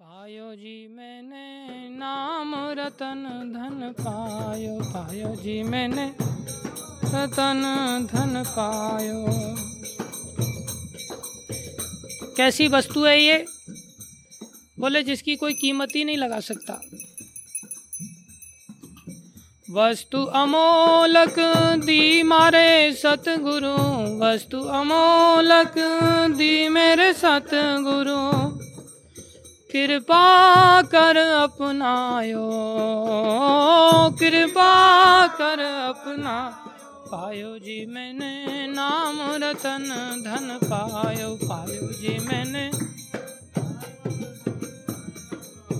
पायो जी मैंने नाम रतन धन पायो पायो जी मैंने रतन धन पायो। कैसी वस्तु है ये? बोले, जिसकी कोई कीमत ही नहीं लगा सकता। वस्तु अमोलक दी मारे सतगुरु, वस्तु अमोलक दी मेरे सतगुरु। कृपा कर अपनायो, कृपा कर अपना पायो जी, मैंने नाम रतन धन पायो पायो जी मैंने,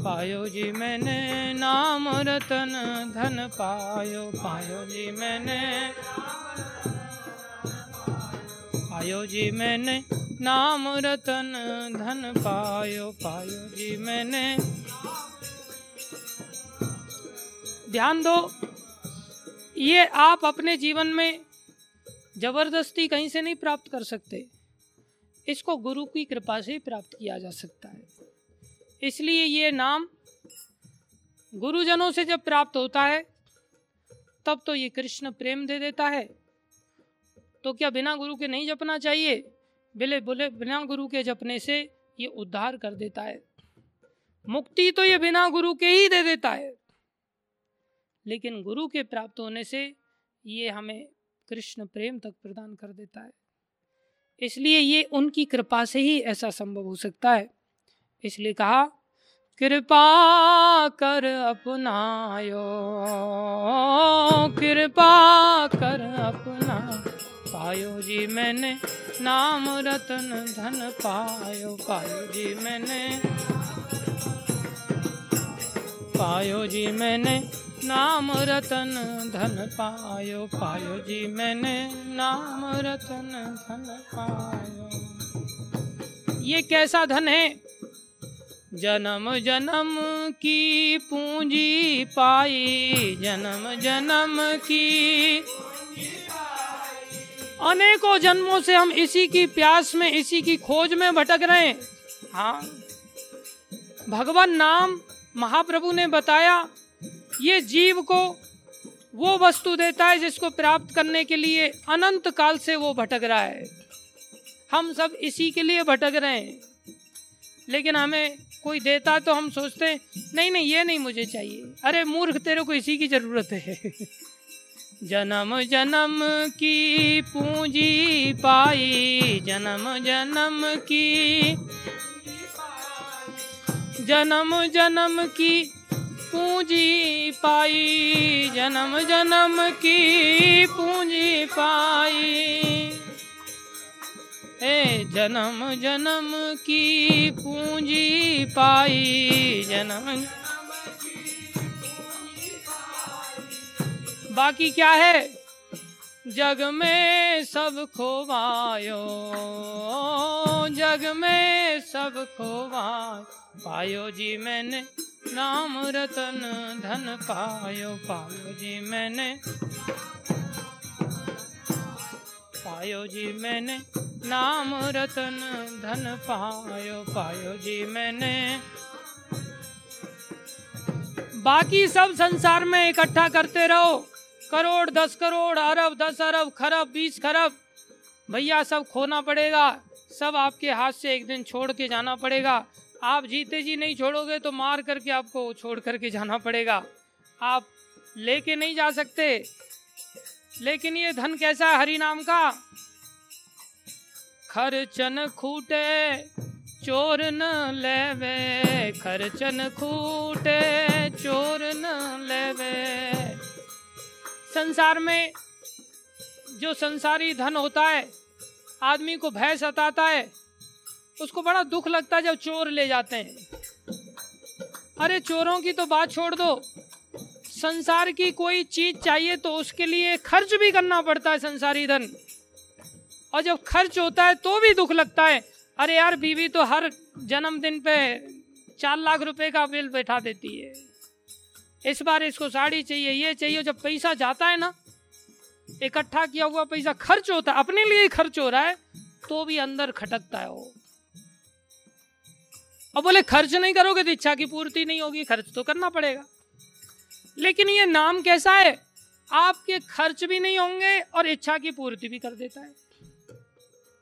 पायो जी मैंने नाम रतन धन पायो पायो जी मैंने, पायो जी मैंने नाम रतन धन पायो पायो जी मैंने। ध्यान दो, ये आप अपने जीवन में ज़बरदस्ती कहीं से नहीं प्राप्त कर सकते। इसको गुरु की कृपा से ही प्राप्त किया जा सकता है। इसलिए ये नाम गुरुजनों से जब प्राप्त होता है, तब तो ये कृष्ण प्रेम दे देता है। तो क्या बिना गुरु के नहीं जपना चाहिए? बोले बोले, बिना गुरु के जपने से ये उद्धार कर देता है। मुक्ति तो ये बिना गुरु के ही दे देता है। लेकिन गुरु के प्राप्त होने से ये हमें कृष्ण प्रेम तक प्रदान कर देता है। इसलिए ये उनकी कृपा से ही ऐसा संभव हो सकता है। इसलिए कहा, कृपा कर अपनायो, कृपा कर अपना पायो जी मैंने नाम रतन धन पायो पायो जी मैंने। पायो जी मैंने नाम रतन धन पायो पायो जी मैंने नाम रतन धन पायो। ये कैसा धन है? जन्म जन्म की पूंजी पाई, जन्म जन्म की अनेकों जन्मों से हम इसी की प्यास में, इसी की खोज में भटक रहे हैं। हाँ। भगवान नाम महाप्रभु ने बताया, ये जीव को वो वस्तु देता है जिसको प्राप्त करने के लिए अनंत काल से वो भटक रहा है। हम सब इसी के लिए भटक रहे हैं। लेकिन हमें कोई देता तो हम सोचते नहीं नहीं, ये नहीं मुझे चाहिए। अरे, मूर्ख, तेरे को इसी की ज़रूरत है। जन्म जन्म की पूंजी पाई, जन्म जन्म की जन्म जन्म की पूंजी पाई, जन्म जन्म की पूंजी पाई। ए, जन्म जन्म की पूंजी पाई, जन्म बाकी क्या है? जग में सब खोवायो, जग में सब खोवा पायो जी मैंने नाम रतन धन पायो पायो जी मैंने, पायो जी मैंने नाम रतन धन पायो पायो जी मैंने। बाकी सब संसार में इकट्ठा करते रहो। करोड़, दस करोड़, अरब, दस अरब, खरब, बीस खरब। भैया, सब खोना पड़ेगा। सब आपके हाथ से एक दिन छोड़ के जाना पड़ेगा। आप जीते जी नहीं छोड़ोगे तो मार करके आपको छोड़ करके जाना पड़ेगा। आप लेके नहीं जा सकते। लेकिन ये धन कैसा है हरि नाम का? खर्चन खूटे, चोर न लेवे। खर्चन खूटे, चोर न लेवे। संसार में जो संसारी धन होता है, आदमी को भय सताता है, उसको बड़ा दुख लगता है जब चोर ले जाते हैं। अरे चोरों की तो बात छोड़ दो। संसार की कोई चीज़ चाहिए तो उसके लिए खर्च भी करना पड़ता है संसारी धन। और जब खर्च होता है तो भी दुख लगता है। अरे यार, बीवी तो हर जन्मदिन पे चार लाख रुपए का बिल बैठा देती है। इस बार इसको साड़ी चाहिए, ये चाहिए। जब पैसा जाता है ना, इकट्ठा किया हुआ पैसा खर्च होता है, अपने लिए खर्च हो रहा है तो भी अंदर खटकता है वो। और बोले, खर्च नहीं करोगे तो इच्छा की पूर्ति नहीं होगी, खर्च तो करना पड़ेगा। लेकिन ये नाम कैसा है? आपके खर्च भी नहीं होंगे और इच्छा की पूर्ति भी कर देता है।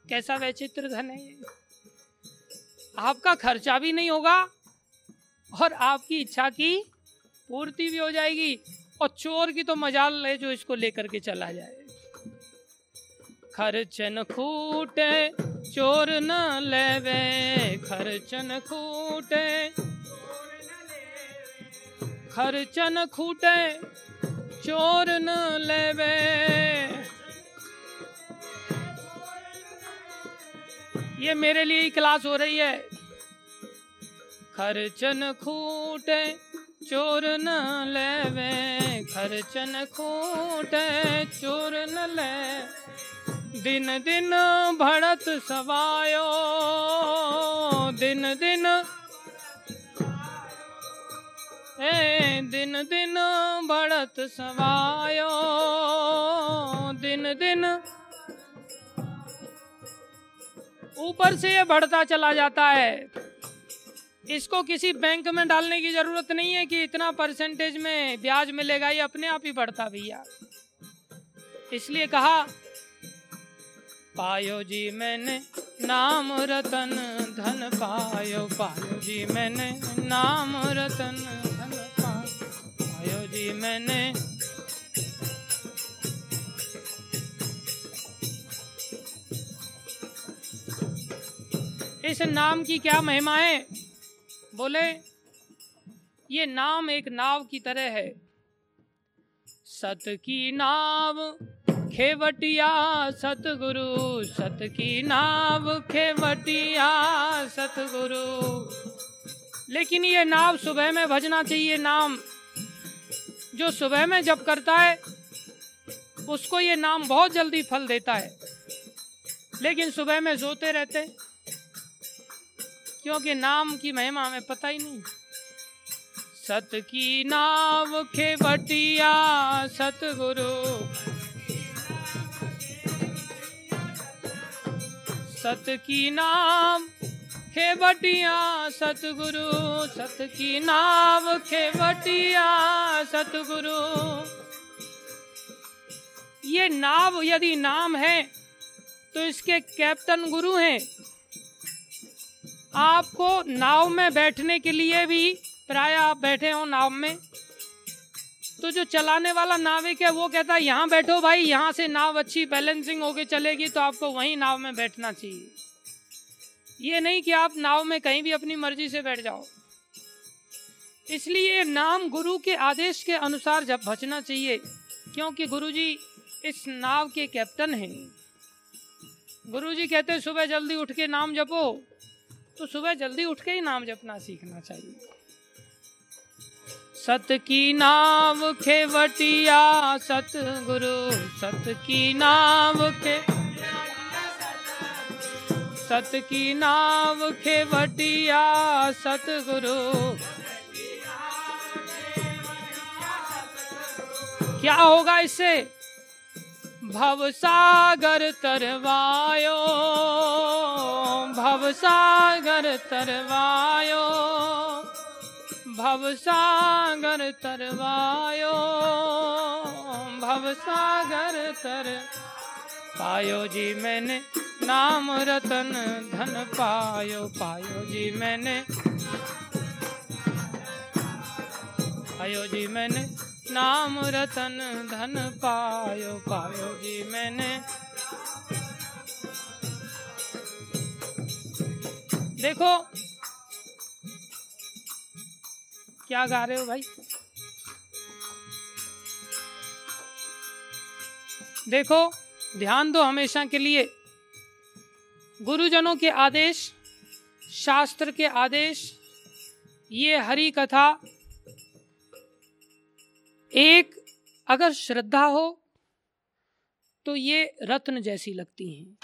कैसा वैचित्र धन है ये। आपका खर्चा भी नहीं होगा और आपकी इच्छा की पूर्ति भी हो जाएगी और चोर की तो मजाल है जो इसको लेकर के चला जाए। खर्चन खूटे, चोर न लेवे। खर्चन खूटे खर्चन खूटे, चोर न लेवे। ये मेरे लिए क्लास हो रही है। खर्चन खूटे चोर न लेवे, खर्चन खूटे चोर न ले। दिन दिन भड़त सवायो, दिन दिन। ए, दिन दिन बढ़त सवायो, दिन दिन। ऊपर से ये बढ़ता चला जाता है। इसको किसी बैंक में डालने की ज़रूरत नहीं है कि इतना परसेंटेज में ब्याज मिलेगा, ये अपने आप ही बढ़ता भैया। इसलिए कहा, पायो जी मैंने नाम रतन धन पायो पायो जी मैंने नाम रतन धन पायो पायो जी मैंने। इस नाम की क्या महिमा है? बोले, ये नाम एक नाव की तरह है। सत की नाव खेवटिया, सतगुरु सत की नाव खेवटिया, सतगुरु। लेकिन ये नाव सुबह में भजना चाहिए नाम। जो सुबह में जब करता है, उसको ये नाम बहुत जल्दी फल देता है। लेकिन सुबह में सोते रहते क्योंकि नाम की महिमा हमें पता ही नहीं। सत की नाव खेवटिया, सतगुरु। सत की नाम खेवटिया, सतगुरु। सत की नाव खेवटिया, सतगुरु। ये नाव यदि नाम है तो इसके कैप्टन गुरु हैं। आपको नाव में बैठने के लिए भी प्राय आप बैठे हो नाव में। तो जो चलाने वाला नाविक है, वो कहता है, यहाँ बैठो भाई, यहाँ से नाव अच्छी बैलेंसिंग होके चलेगी तो आपको वहीं नाव में बैठना चाहिए। ये नहीं कि आप नाव में कहीं भी अपनी मर्ज़ी से बैठ जाओ। इसलिए नाम गुरु के आदेश के अनुसार जब बचना चाहिए, क्योंकि गुरु जी इस नाव के कैप्टन हैं। गुरु जी कहते सुबह जल्दी उठ के नाम जपो तो सुबह जल्दी उठ के ही नाम जपना सीखना चाहिए। सत की नाव खेवटिया सत गुरु सत की नाव के सत की नाव खेवटिया सत गुरु क्या होगा इससे? भव सागर तरवायो। भव सागर तरवायो भव सागर तरवायो भव सागर तर पायो जी मैंने नाम रतन धन पायो पायो जी मैंने पायो जी मैंने नाम रतन धन पायो पायो जी मैंने देखो। क्या गा रहे हो भाई? देखो, ध्यान दो हमेशा के लिए। गुरुजनों के आदेश, शास्त्र के आदेश, ये हरी कथा। एक, अगर श्रद्धा हो तो ये रत्न जैसी लगती हैं।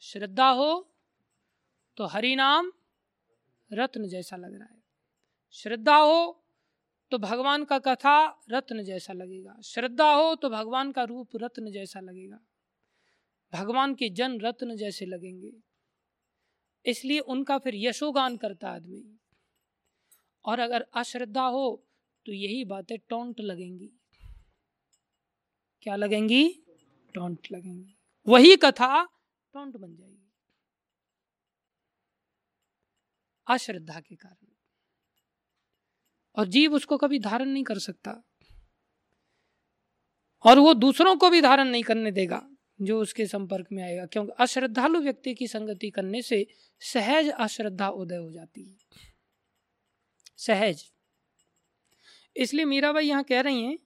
श्रद्धा हो तो हरि नाम रत्न जैसा लग रहा है। श्रद्धा हो तो भगवान का कथा रत्न जैसा लगेगा। श्रद्धा हो तो भगवान का रूप रत्न जैसा लगेगा। भगवान के जन रत्न जैसे लगेंगे। इसलिए उनका फिर यशोगान करता आदमी। और अगर अश्रद्धा हो तो यही बातें टोंट लगेंगी। क्या लगेंगी? टोंट लगेंगी। वही कथा टोंट बन जाएगी। अश्रद्धा के कारण। और जीव उसको कभी धारण नहीं कर सकता। और वो दूसरों को भी धारण नहीं करने देगा, जो उसके संपर्क में आएगा। क्योंकि अश्रद्धालु व्यक्ति की संगति करने से सहज अश्रद्धा उदय हो जाती है। सहज। इसलिए मीरा भाई यहाँ कह रही हैं,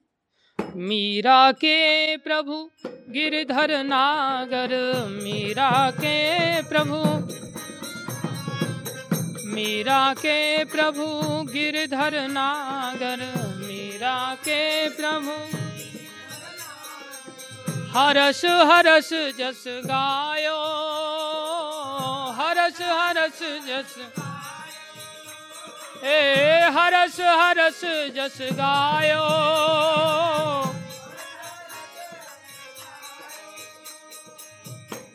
मीरा के प्रभु गिरधर नागर, मीरा के प्रभु मीरा के प्रभु गिरधर नागर, मीरा के प्रभु। हरस हरस, जस गायो, हरस हरस, जस ए, हरस हरस, जस गायो।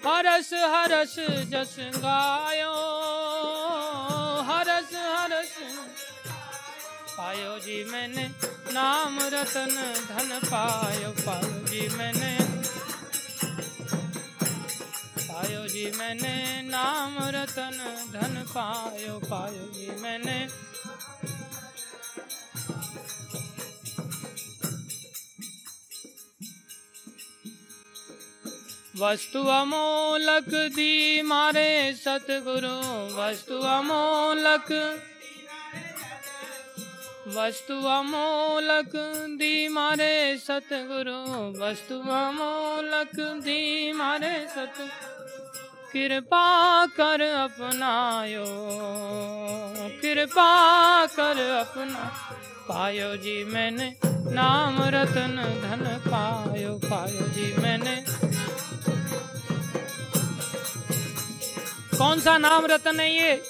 हरस हरस, जस गायो। पायो जी मैंने नाम रतन, धन पायो पायो जी मैंने। पायो जी मैंने नाम रतन, धन पायो पायो जी मैंने। वस्तु अमोलक दी मारे सतगुरु, वस्तु अमोलक वस्तु अमोलक दी मारे सतगुरु, वस्तु अमोलक दी मारे सत, कृपा कर अपनायो, कृपा कर अपना, पायो जी मैंने नाम रतन धन पायो पायो जी मैंने। कौन सा नाम रतन है ये?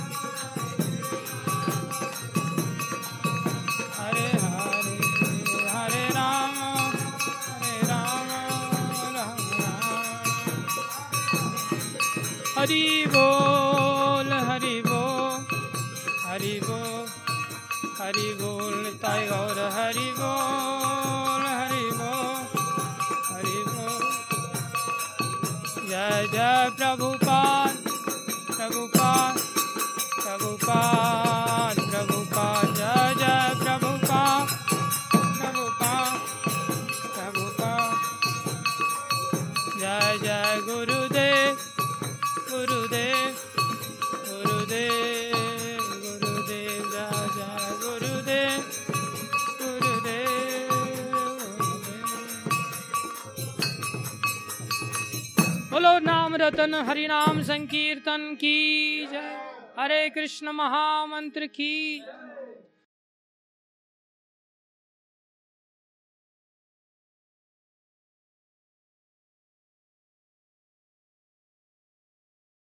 हरि बोल हरि बोल हरि बोल हरि बोल ताई गौर हरि बोल हरि बोल हरि बोल जय जय प्रभुपाद प्रभुपाद प्रभुपाद। रतन हरि नाम संकीर्तन की जय। हरे कृष्ण महामंत्र की